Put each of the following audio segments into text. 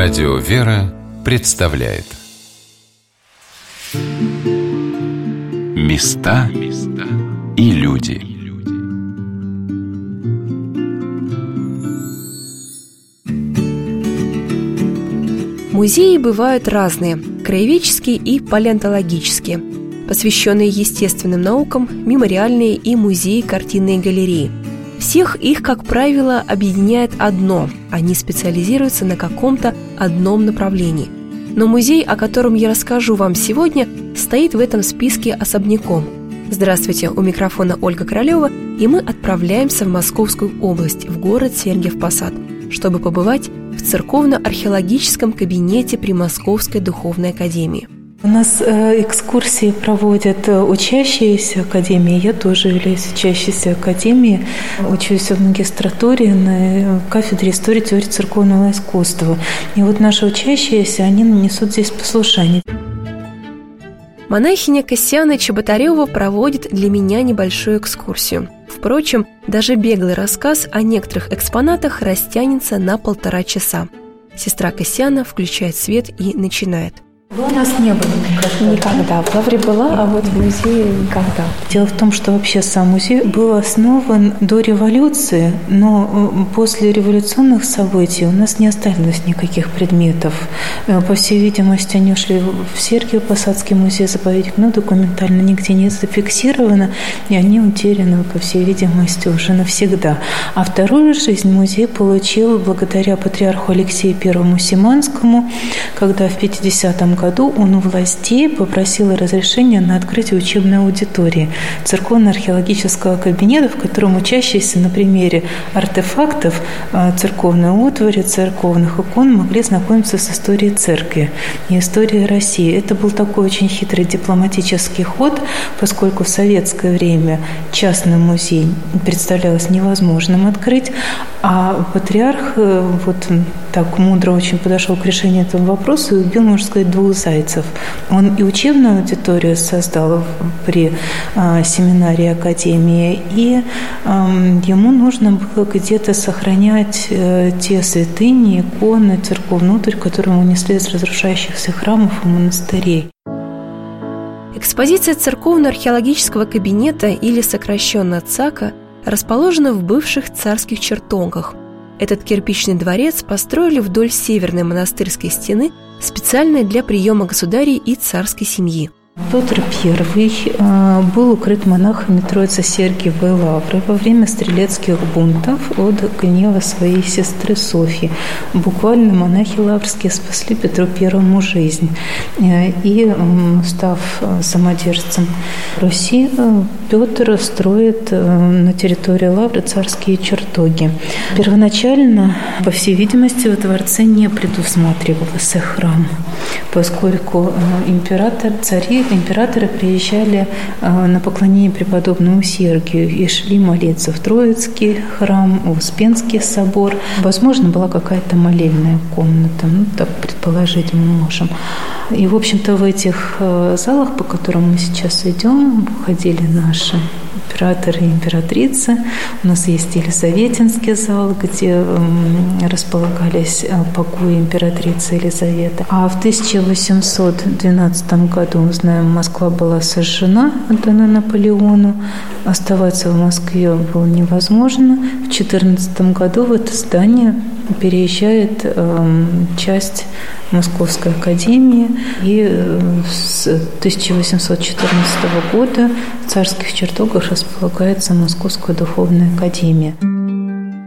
Радио «Вера» представляет. Места и люди. Музеи бывают разные – краеведческие и палеонтологические, посвященные естественным наукам, мемориальные и музеи картинные галереи – всех их, как правило, объединяет одно – они специализируются на каком-то одном направлении. Но музей, о котором я расскажу вам сегодня, стоит в этом списке особняком. Здравствуйте, у микрофона Ольга Королева, и мы отправляемся в Московскую область, в город Сергиев Посад, чтобы побывать в церковно-археологическом кабинете при Московской духовной академии – у нас э, экскурсии проводят э, учащиеся академии. Я тоже являюсь учащейся академии. Учусь в магистратуре на кафедре истории теории церковного искусства. И вот наши учащиеся, они несут здесь послушание. Монахиня Кассиана Чеботарева проводит для меня небольшую экскурсию. Впрочем, даже беглый рассказ о некоторых экспонатах растянется на полтора часа. Сестра Кассиана включает свет и начинает – вы у нас не было никогда? Никогда. В Лавре была, а вот в музее никогда. Дело в том, что вообще сам музей был основан до революции, но э, после революционных событий у нас не осталось никаких предметов. Э, по всей видимости, они ушли в Сергиев Посадский музей заповедник, но документально нигде не зафиксировано, и они утеряны, по всей видимости, уже навсегда. А вторую жизнь музей получил благодаря патриарху Алексею Первому Симанскому, когда в 50-м году он у властей попросил разрешения на открытие учебной аудитории церковно-археологического кабинета, в котором учащиеся на примере артефактов а, церковной утвари, церковных икон могли знакомиться с историей церкви и историей России. Это был такой очень хитрый дипломатический ход, поскольку в советское время частный музей представлялось невозможным открыть, а патриарх э, вот так мудро очень подошел к решению этого вопроса и убил, можно сказать, двух зайцев. Он и учебную аудиторию создал при э, семинарии Академии, и э, ему нужно было где-то сохранять э, те святыни, иконы, церковь внутрь, которые унесли из разрушающихся храмов и монастырей. Экспозиция церковно-археологического кабинета или сокращенно ЦАКа расположена в бывших царских чертогах. Этот кирпичный дворец построили вдоль северной монастырской стены специально для приема государей и царской семьи – Петр I э, был укрыт монахами Троицы Сергиевой Лавры во время стрелецких бунтов от гнева своей сестры Софьи. Буквально монахи лаврские спасли Петру Первому жизнь. Э, и, став э, самодержцем Руси, Петр строит на территории Лавры царские чертоги. Первоначально, по всей видимости, в дворце не предусматривался храм, поскольку император, цари императоры приезжали э, на поклонение преподобному Сергию и шли молиться в Троицкий храм, в Успенский собор. Возможно, была какая-то молельная комната, ну, так предположить мы можем. И, в общем-то, в этих э, залах, по которым мы сейчас идем, ходили наши императоры и императрицы. У нас есть Елизаветинский зал, где располагались э, покои императрицы Елизаветы. А в 1812 году, мы знаем, Москва была сожжена, отдана Наполеону. Оставаться в Москве было невозможно. В 14 году в это здание переезжает э, часть Московской академии, и э, с 1814 года в царских чертогах располагается Московская духовная академия.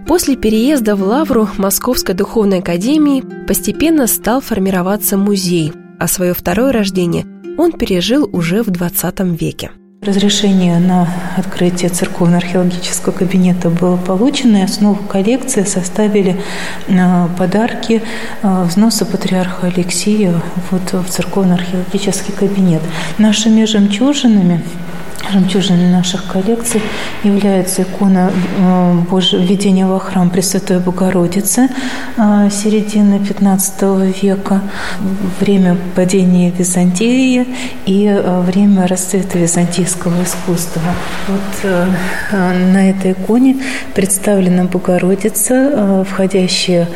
После переезда в Лавру Московской духовной академии постепенно стал формироваться музей, а свое второе рождение он пережил уже в XX веке. Разрешение на открытие церковно-археологического кабинета было получено, и основу коллекции составили э, подарки э, взноса патриарха Алексея вот в церковно-археологический кабинет. Нашими жемчужинами Жемчужиной наших коллекций является икона э, Божьего введения во храм Пресвятой Богородицы э, середины XV века, время падения Византии и э, время расцвета византийского искусства. Вот на этой иконе представлена Богородица, входящая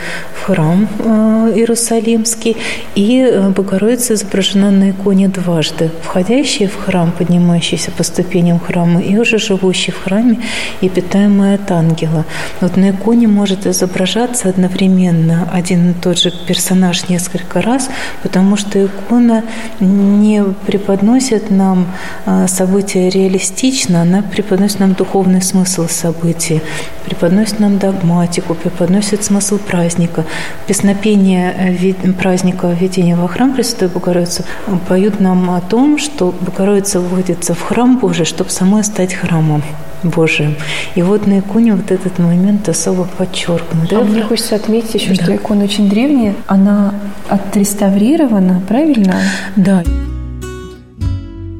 храм э, Иерусалимский, и Богородица изображена на иконе дважды. Входящая в храм, поднимающаяся по ступеням храма, и уже живущий в храме и питаемая от ангела. Вот на иконе может изображаться одновременно один и тот же персонаж несколько раз, потому что икона не преподносит нам э, события реалистично, она преподносит нам духовный смысл событий, преподносит нам догматику, преподносит смысл праздника. Песнопение э, праздника введения во храм Пресвятой Богородицы поют нам о том, что Богородица вводится в храм Божий, чтобы самой стать храмом. Божиим. И вот на иконе вот этот момент особо подчеркнут. А мне хочется отметить еще, да. что икона очень древняя, она отреставрирована, правильно? Да.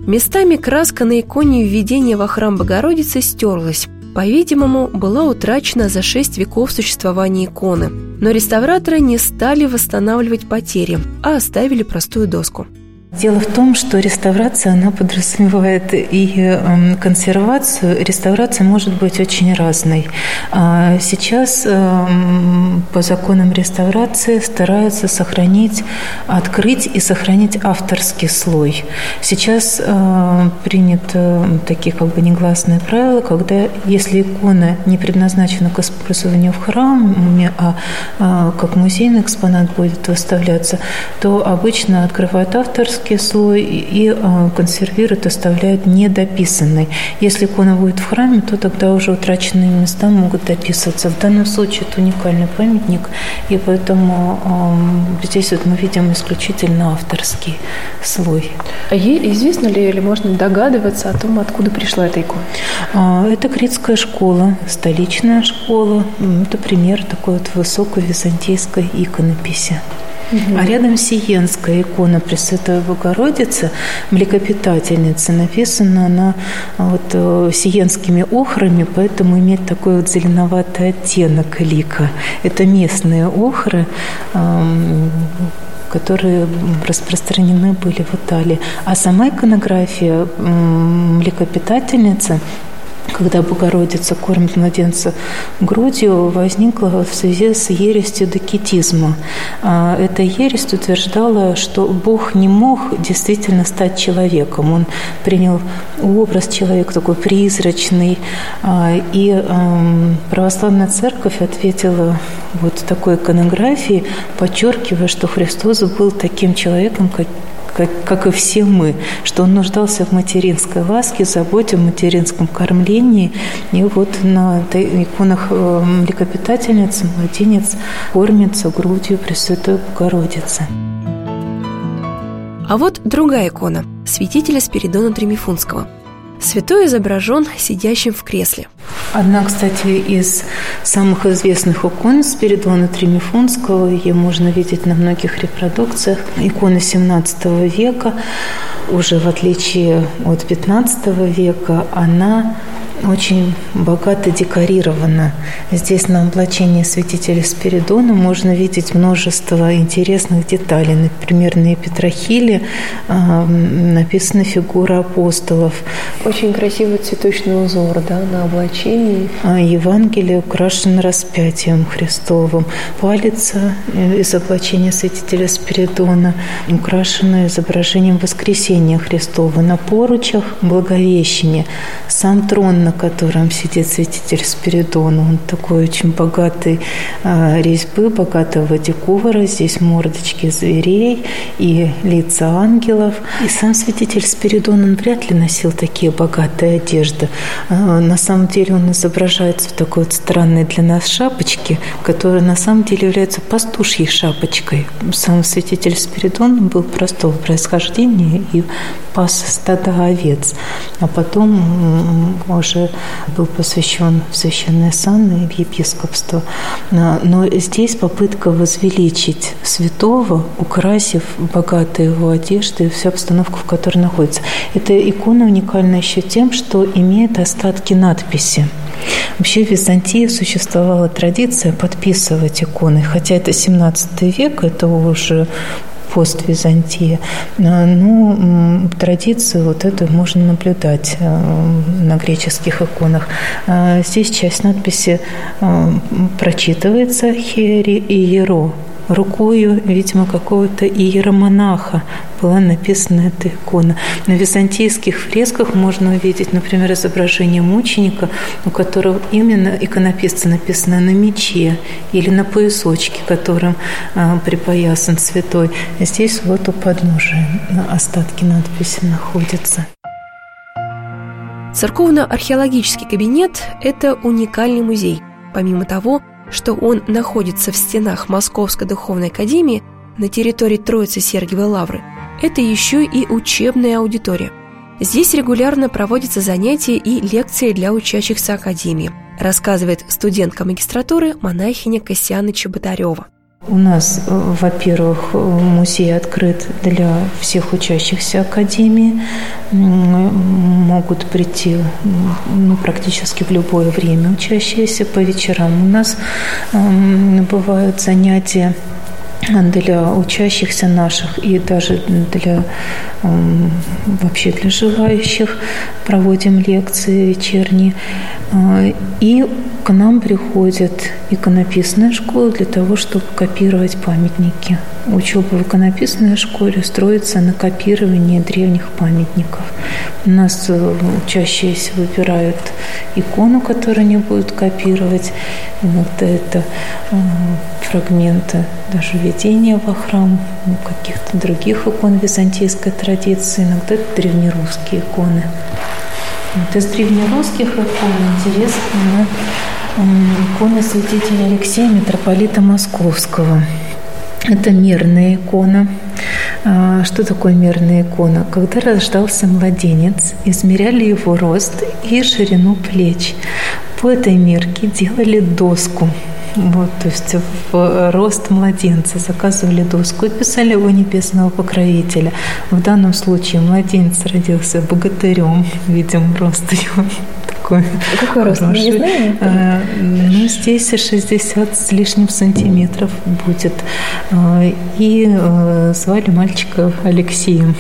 Местами краска на иконе введения во храм Богородицы стерлась. По-видимому, была утрачена за шесть веков существования иконы. Но реставраторы не стали восстанавливать потери, а оставили простую доску. Дело в том, что реставрация, она подразумевает и эм, консервацию. Реставрация может быть очень разной. А сейчас эм, по законам реставрации стараются сохранить, открыть и сохранить авторский слой. Сейчас э, принято такие как бы негласные правила, когда если икона не предназначена к использованию в храме, а, а как музейный экспонат будет выставляться, то обычно открывают авторский тонкий слой и а, консервируют, оставляют недописанный. Если икона будет в храме, то тогда уже утраченные места могут дописываться. В данном случае это уникальный памятник, и поэтому здесь вот мы видим исключительно авторский слой. А ей известно ли или можно догадываться о том, откуда пришла эта икона? А, это критская школа, столичная школа. Это пример такой вот высокой византийской иконописи. Угу. А рядом Сиенская икона Пресвятой Богородицы, млекопитательница, написана она вот э, сиенскими охрами, поэтому имеет такой вот зеленоватый оттенок лика. Это местные охры, которые распространены были в Италии. А сама иконография млекопитательницы – когда Богородица кормит младенца грудью, возникла в связи с ересью докетизма. А, эта ересь утверждала, что Бог не мог действительно стать человеком. Он принял образ человека такой призрачный. А, и православная церковь ответила вот такой иконографией, подчеркивая, что Христос был таким человеком, как, как и все мы, что он нуждался в материнской ласке, заботе, в материнском кормлении. И вот на иконах э, млекопитательницы младенец кормится грудью Пресвятой Богородицы. А вот другая икона – святителя Спиридона Тремифунского – Святой изображен сидящим в кресле. Одна, кстати, из самых известных икон Спиридона Тримифунского, ее можно видеть на многих репродукциях, икона XVII века, уже в отличие от XV века, она очень богато декорировано. Здесь на облачении святителя Спиридона можно видеть множество интересных деталей. Например, на Петрохиле э, написана фигура апостолов. Очень красивый цветочный узор да, на облачении. А Евангелие украшено распятием Христовым. Палец э, из облачения святителя Спиридона украшена изображением воскресения Христова. На поручах Благовещение. Сам трон на котором сидит святитель Спиридон. Он такой очень богатый а, резьбы, богатого декора. Здесь мордочки зверей и лица ангелов. И сам святитель Спиридон, он вряд ли носил такие богатые одежды. А, на самом деле он изображается в такой вот странной для нас шапочке, которая на самом деле является пастушьей шапочкой. Сам святитель Спиридон был простого происхождения и пас стада овец. А потом уже был посвящен в священное сан и в епископство. Но здесь попытка возвеличить святого, украсив богатые его одежды и всю обстановку, в которой находится. Эта икона уникальна еще тем, что имеет остатки надписи. Вообще в Византии существовала традиция подписывать иконы, хотя это 17 век, это уже пост-Византия. Ну, традицию вот эту можно наблюдать на греческих иконах. Здесь часть надписи прочитывается «Хери и Еро», рукою, видимо, какого-то иеромонаха была написана эта икона. На византийских фресках можно увидеть, например, изображение мученика, у которого именно иконописца написано на мече или на поясочке, которым а, припоясан святой. Здесь вот у подножия остатки надписи находятся. Церковно-археологический кабинет – это уникальный музей. Помимо того, что он находится в стенах Московской духовной академии на территории Троицы Сергиевой Лавры, это еще и учебная аудитория. Здесь регулярно проводятся занятия и лекции для учащихся академии, рассказывает студентка магистратуры монахиня Кассиана Чеботарева. У нас, э, во-первых, музей открыт для всех учащихся Академии. Могут прийти ну, практически в любое время учащиеся. По вечерам у нас бывают занятия для учащихся наших и даже для вообще для желающих проводим лекции вечерние. А, и к нам приходят иконописная школа для того, чтобы копировать памятники. Учеба в иконописной школе строится на копировании древних памятников. У нас э, учащиеся выбирают икону, которую они будут копировать. Иногда это фрагменты даже введения во храм, ну, каких-то других икон византийской традиции, иногда это древнерусские иконы. Вот из древнерусских икон интересно икона святителя Алексея, митрополита Московского. Это мирная икона. А, что такое мирная икона? Когда рождался младенец, измеряли его рост и ширину плеч. По этой мерке делали доску – вот, то есть в рост младенца заказывали доску и писали его небесного покровителя. В данном случае младенец родился богатырем, видим, рост его такой Какой рост? Не знаем? А, ну, здесь 60 с лишним сантиметров будет. И звали мальчика Алексеем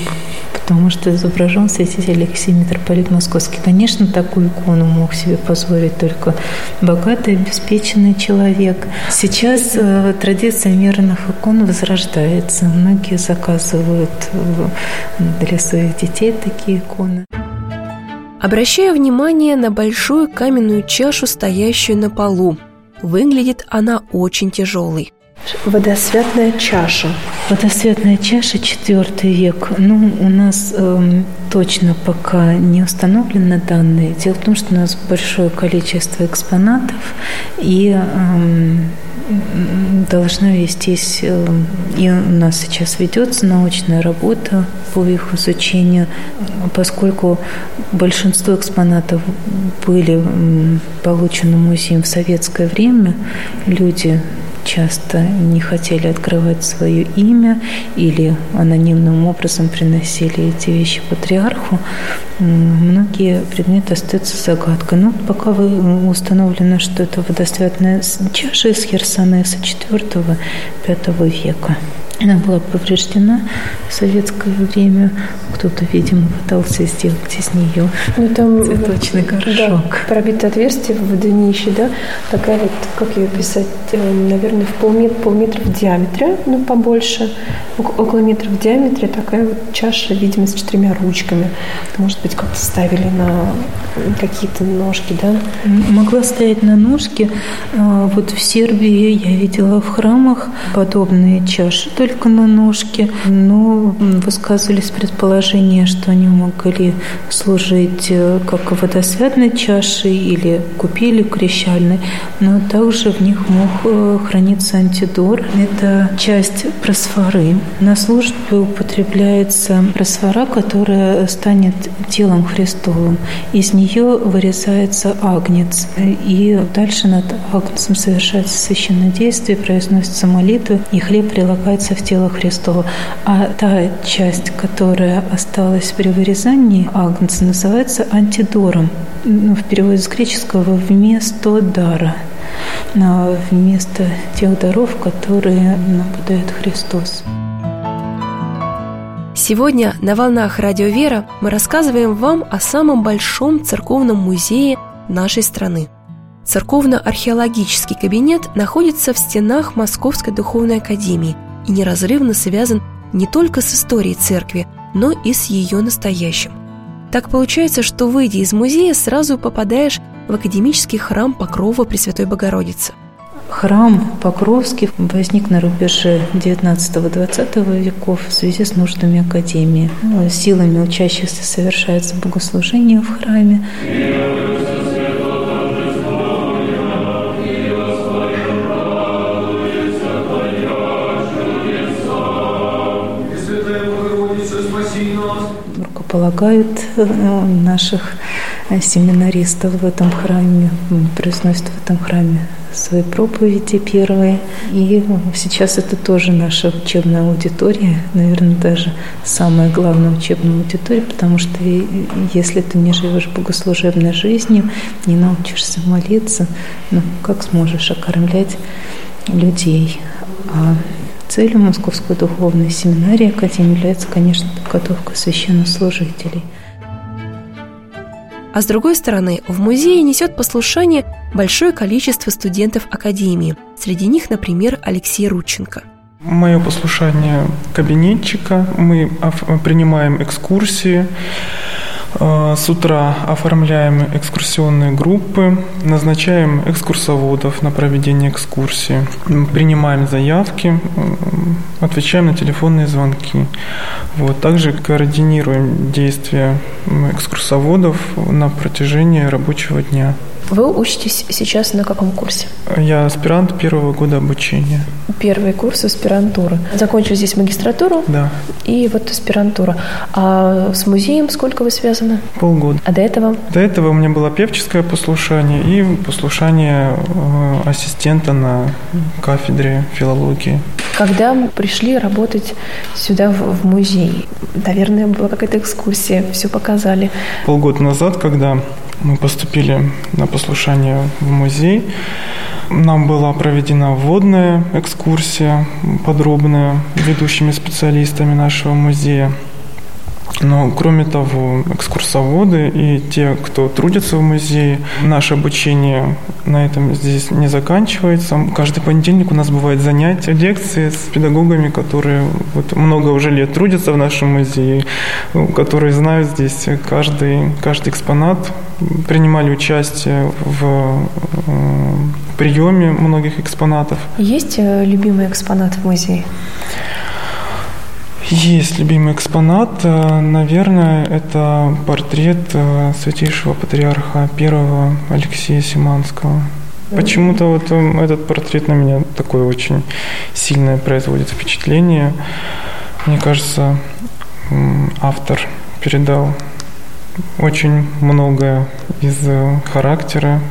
потому что изображен святитель Алексей Митрополит Московский. Конечно, такую икону мог себе позволить только богатый, обеспеченный человек. Сейчас э, традиция мирных икон возрождается. Многие заказывают э, для своих детей такие иконы. Обращаю внимание на большую каменную чашу, стоящую на полу. Выглядит она очень тяжелой. Водосвятная чаша. Водосвятная чаша четвертый век. Ну, у нас э, точно пока не установлены данные. Дело в том, что у нас большое количество экспонатов, и э, должна вестись, э, и у нас сейчас ведется научная работа по их изучению, поскольку большинство экспонатов были получены музеем в советское время, люди часто не хотели открывать свое имя или анонимным образом приносили эти вещи патриарху, многие предметы остаются загадкой. Но ну, пока установлено, что это водосвятная чаша из Херсонеса IV-V века. Она была повреждена в советское время. Кто-то, видимо, пытался сделать из нее ну, там, цветочный горшок. Да, пробитое отверстие в днище, да, такая вот, как ее писать, э, наверное, в полметра, полметра в диаметре, ну, побольше, около метра в диаметре, такая вот чаша, видимо, с четырьмя ручками. Может быть, как-то ставили на какие-то ножки, да? Могла стоять на ножке. А, вот в Сербии я видела в храмах подобные чаши, только на ножке, но высказывались предположения, что они могли служить э, как водосвятной чашей или купили крещальной, но также в них мог э, храниться антидор. Это часть просфоры. На службе употребляется просфора, которая станет телом Христовым. Из нее вырезается агнец. И дальше над агнцем совершается священное действие, произносится молитва, и хлеб прилагается в тело Христово. А та часть, которая осталась при вырезании агнца, называется антидором. Ну, в переводе с греческого «вместо дара» вместо тех даров, которые наблюдает Христос. Сегодня на «Волнах Радио Вера» мы рассказываем вам о самом большом церковном музее нашей страны. Церковно-археологический кабинет находится в стенах Московской Духовной Академии и неразрывно связан не только с историей церкви, но и с ее настоящим. Так получается, что, выйдя из музея, сразу попадаешь в академический храм Покрова Пресвятой Богородицы – Храм Покровский возник на рубеже 19-20 веков в связи с нуждами Академии. Силами учащихся совершается богослужение в храме. Рукополагают э, наших семинаристов в этом храме, произносят в этом храме свои проповеди первые. И сейчас это тоже наша учебная аудитория, наверное, даже самая главная учебная аудитория, потому что если ты не живешь богослужебной жизнью, не научишься молиться, ну как сможешь окормлять людей? А целью Московской духовной семинарии Академии является, конечно, подготовка священнослужителей – а с другой стороны, в музее несет послушание большое количество студентов Академии. Среди них, например, Алексей Рудченко. Мое послушание кабинетчика. Мы принимаем экскурсии. Э, с утра оформляем экскурсионные группы, назначаем экскурсоводов на проведение экскурсии, принимаем заявки, отвечаем на телефонные звонки. Вот. Также координируем действия экскурсоводов на протяжении рабочего дня. Вы учитесь сейчас на каком курсе? Я аспирант первого года обучения. Первый курс аспирантуры. Закончили здесь магистратуру? Да. И вот аспирантура. А с музеем сколько вы связаны? Полгода. А до этого? До этого у меня было певческое послушание и послушание э, ассистента на кафедре филологии. Когда пришли работать сюда в, в музей, наверное, была какая-то экскурсия, все показали. Полгода назад, когда мы поступили на послушание в музей. Нам была проведена вводная экскурсия, подробная, ведущими специалистами нашего музея. Но кроме того, экскурсоводы и те, кто трудится в музее, наше обучение на этом здесь не заканчивается. Каждый понедельник у нас бывают занятия, лекции с педагогами, которые вот много уже лет трудятся в нашем музее, которые знают здесь каждый, каждый экспонат, принимали участие в приеме многих экспонатов. Есть э, любимый экспонат в музее? Есть любимый экспонат. Э, наверное, это портрет э, святейшего патриарха первого Алексея Симанского. Почему-то вот э, этот портрет на меня такое очень сильное производит впечатление. Мне кажется, автор передал очень многое из характера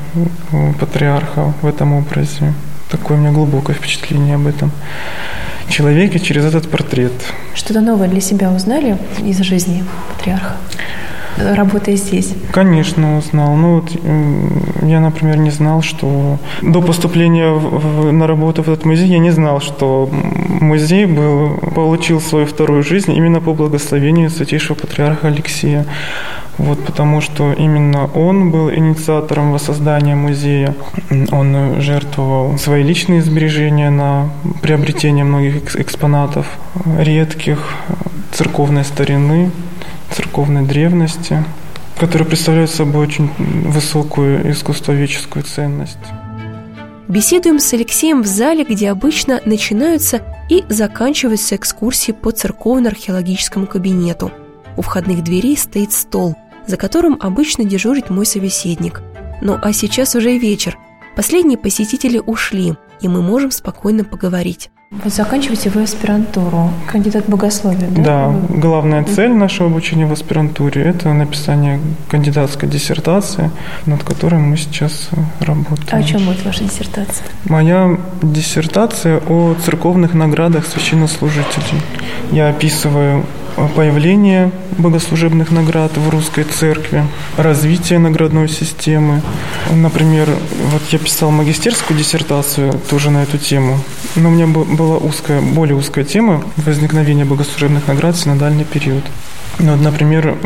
патриарха в этом образе. Такое у меня глубокое впечатление об этом человеке через этот портрет. Что-то новое для себя узнали из жизни патриарха? Работая здесь? Конечно, узнал. Ну вот я, например, не знал, что до поступления в, на работу в этот музей я не знал, что музей был, получил свою вторую жизнь именно по благословению святейшего патриарха Алексея. Вот, потому что именно он был инициатором воссоздания музея. Он жертвовал свои личные сбережения на приобретение многих экспонатов редких церковной старины, церковной древности, которые представляют собой очень высокую искусствоведческую ценность. Беседуем с Алексеем в зале, где обычно начинаются и заканчиваются экскурсии по церковно-археологическому кабинету. У входных дверей стоит стол – за которым обычно дежурит мой собеседник. Ну а сейчас уже вечер. Последние посетители ушли, и мы можем спокойно поговорить. Вот заканчиваете вы аспирантуру, кандидат богословия, да? Да, главная цель нашего обучения в аспирантуре – это написание кандидатской диссертации, над которой мы сейчас работаем. А о чем будет ваша диссертация? Моя диссертация о церковных наградах священнослужителей. Я описываю появление богослужебных наград в русской церкви, развитие наградной системы. Например, вот я писал магистерскую диссертацию тоже на эту тему, но у меня была узкая, более узкая тема возникновения богослужебных наград в синодальный период. Ну, вот, например,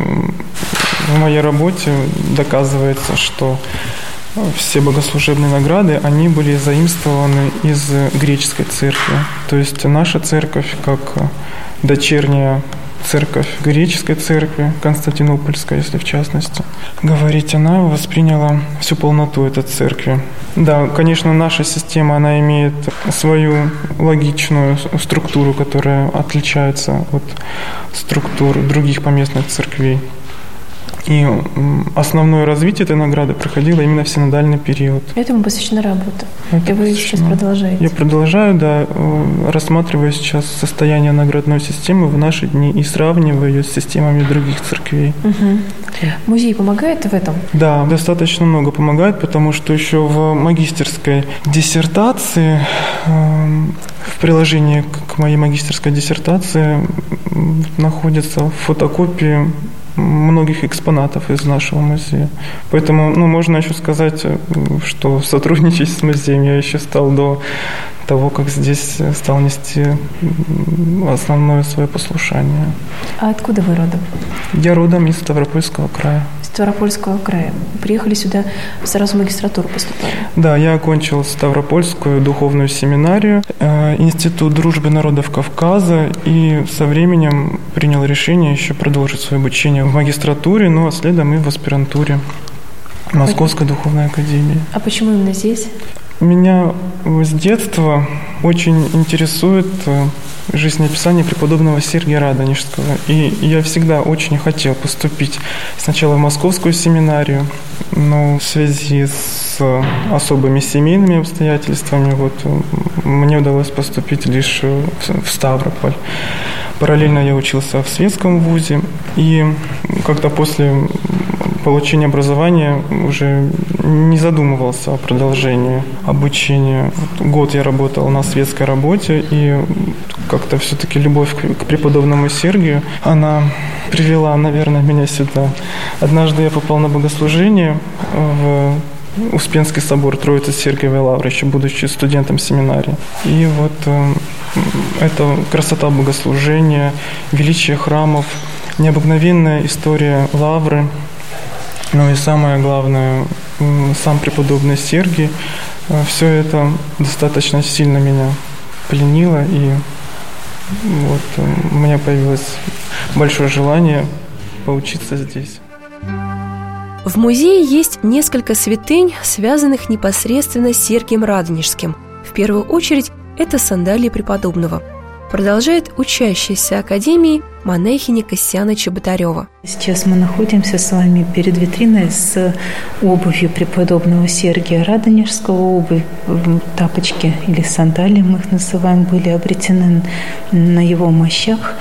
в моей работе доказывается, что все богослужебные награды, они были заимствованы из греческой церкви. То есть наша церковь, как дочерняя церковь греческой церкви, Константинопольская, если в частности, говорить, она восприняла всю полноту этой церкви. Да, конечно, наша система, она имеет свою логичную структуру, которая отличается от структур других поместных церквей. И основное развитие этой награды проходило именно в синодальный период. Этому посвящена работа. Это и вы посвящено. сейчас продолжаете? Я продолжаю, да, э, рассматриваю сейчас состояние наградной системы в наши дни и сравниваю ее с системами других церквей. Угу. Музей помогает в этом? Да, достаточно много помогает, потому что еще в магистерской диссертации, эм, в приложении к моей магистерской диссертации находятся фотокопии многих экспонатов из нашего музея. Поэтому ну, можно еще сказать, э, что сотрудничать с музеем я еще стал до того, как здесь стал нести основное свое послушание. А откуда вы родом? Я родом из Ставропольского края. Ставропольского края. Приехали сюда, сразу в магистратуру поступали? Да, я окончил Ставропольскую духовную семинарию, э, Институт дружбы народов Кавказа, и со временем принял решение еще продолжить свое обучение в магистратуре, ну а следом и в аспирантуре Московской духовной академии. А почему именно здесь? Меня с детства очень интересует э, жизнеописание преподобного Сергия Радонежского. И я всегда очень хотел поступить сначала в московскую семинарию, но в связи с особыми семейными обстоятельствами вот, мне удалось поступить лишь в Ставрополь. Параллельно я учился в светском вузе, и когда после получения образования уже не задумывался о продолжении обучения. Год я работал на светской работе, и как-то все-таки любовь к преподобному Сергию, она привела, наверное, меня сюда. Однажды я попал на богослужение в Успенский собор Троицы Сергиевой Лавры, еще будучи студентом семинарии. И вот э, это красота богослужения, величие храмов, необыкновенная история Лавры, ну и самое главное, сам преподобный Сергий, э, все это достаточно сильно меня пленило, и вот э, у меня появилось большое желание поучиться здесь. В музее есть несколько святынь, связанных непосредственно с Сергием Радонежским. В первую очередь, это сандалии преподобного. Продолжает учащийся Академии монахини Костяна Чеботарева. Сейчас мы находимся с вами перед витриной с обувью преподобного Сергия Радонежского. Обувь, тапочки или сандалии, мы их называем, были обретены на его мощах.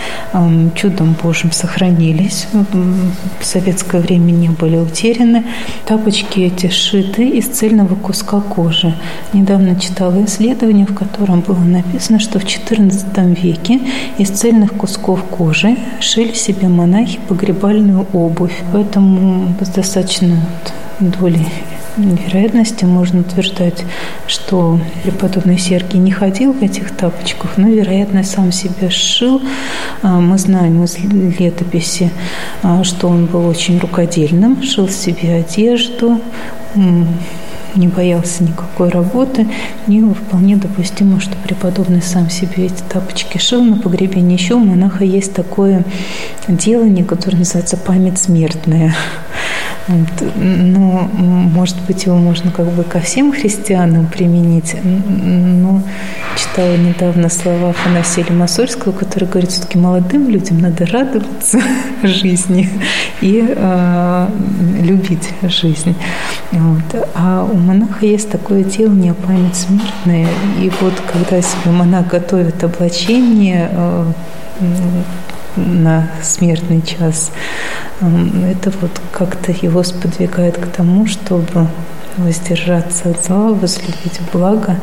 Чудом Божьим сохранились. В советское время не были утеряны. Тапочки эти сшиты из цельного куска кожи. Недавно читала исследование, в котором было написано, что в XIV веке из цельных кусков кожи шили себе монахи погребальную обувь. Поэтому с достаточно долей вероятности можно утверждать, что преподобный Сергий не ходил в этих тапочках, но, вероятно, сам себя сшил. А, мы знаем из летописи, а, что он был очень рукодельным, шил себе одежду, не боялся никакой работы, и вполне допустимо, что преподобный сам себе эти тапочки шил на погребение. Еще у монаха есть такое делание, которое называется «память смертная». Но, может быть, его можно как бы ко всем христианам применить. Но читала недавно слова Афанасия Лимасольского, который говорит, все-таки молодым людям надо радоваться жизни и э, любить жизнь. Вот. А у монаха есть такое делание память смертная. И вот когда себе монах готовит облачение, э, на смертный час. Это вот как-то его сподвигает к тому, чтобы воздержаться от зла, возлюбить благо,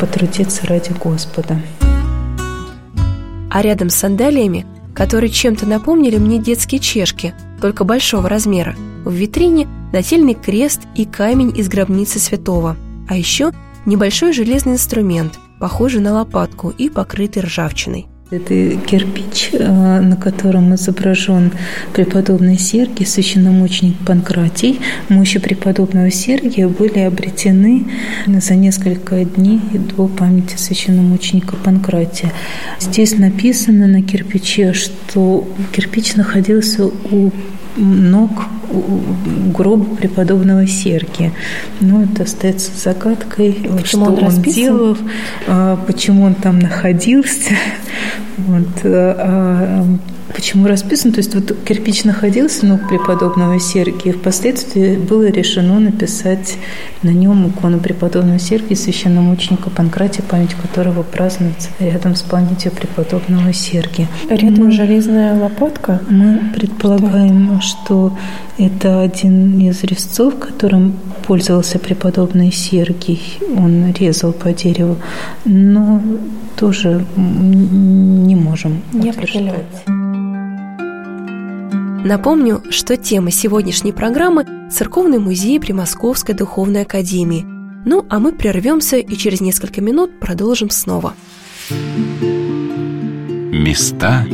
потрудиться ради Господа. А рядом с сандалиями которые чем-то напомнили мне детские чешки, только большого размера. В витрине нательный крест и камень из гробницы святого. А еще небольшой железный инструмент, похожий на лопатку и покрытый ржавчиной. Это кирпич, э, на котором изображен преподобный Сергий, священномученик Панкратий. Мощи преподобного Сергия были обретены за несколько дней до памяти священномученика Панкратия. Здесь написано на кирпиче, что кирпич находился у ног гроба преподобного Сергия. Но это остается загадкой, почему что он, он делал, а, почему он там находился. Вот. Почему расписан? То есть вот кирпич находился ног преподобного Сергия, впоследствии было решено написать на нем икону преподобного Сергия, священномученика Панкратия, память которого празднуется рядом с памятью преподобного Сергия. Рядом мы, железная лопатка? Мы предполагаем, что это один из резцов, которым пользовался преподобный Сергий. Он резал по дереву, но тоже не можем не определять. Напомню, что тема сегодняшней программы – Церковный музей при Московской Духовной Академии. Ну, а мы прервемся и через несколько минут продолжим снова. Места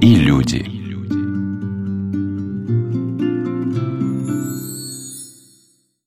и люди.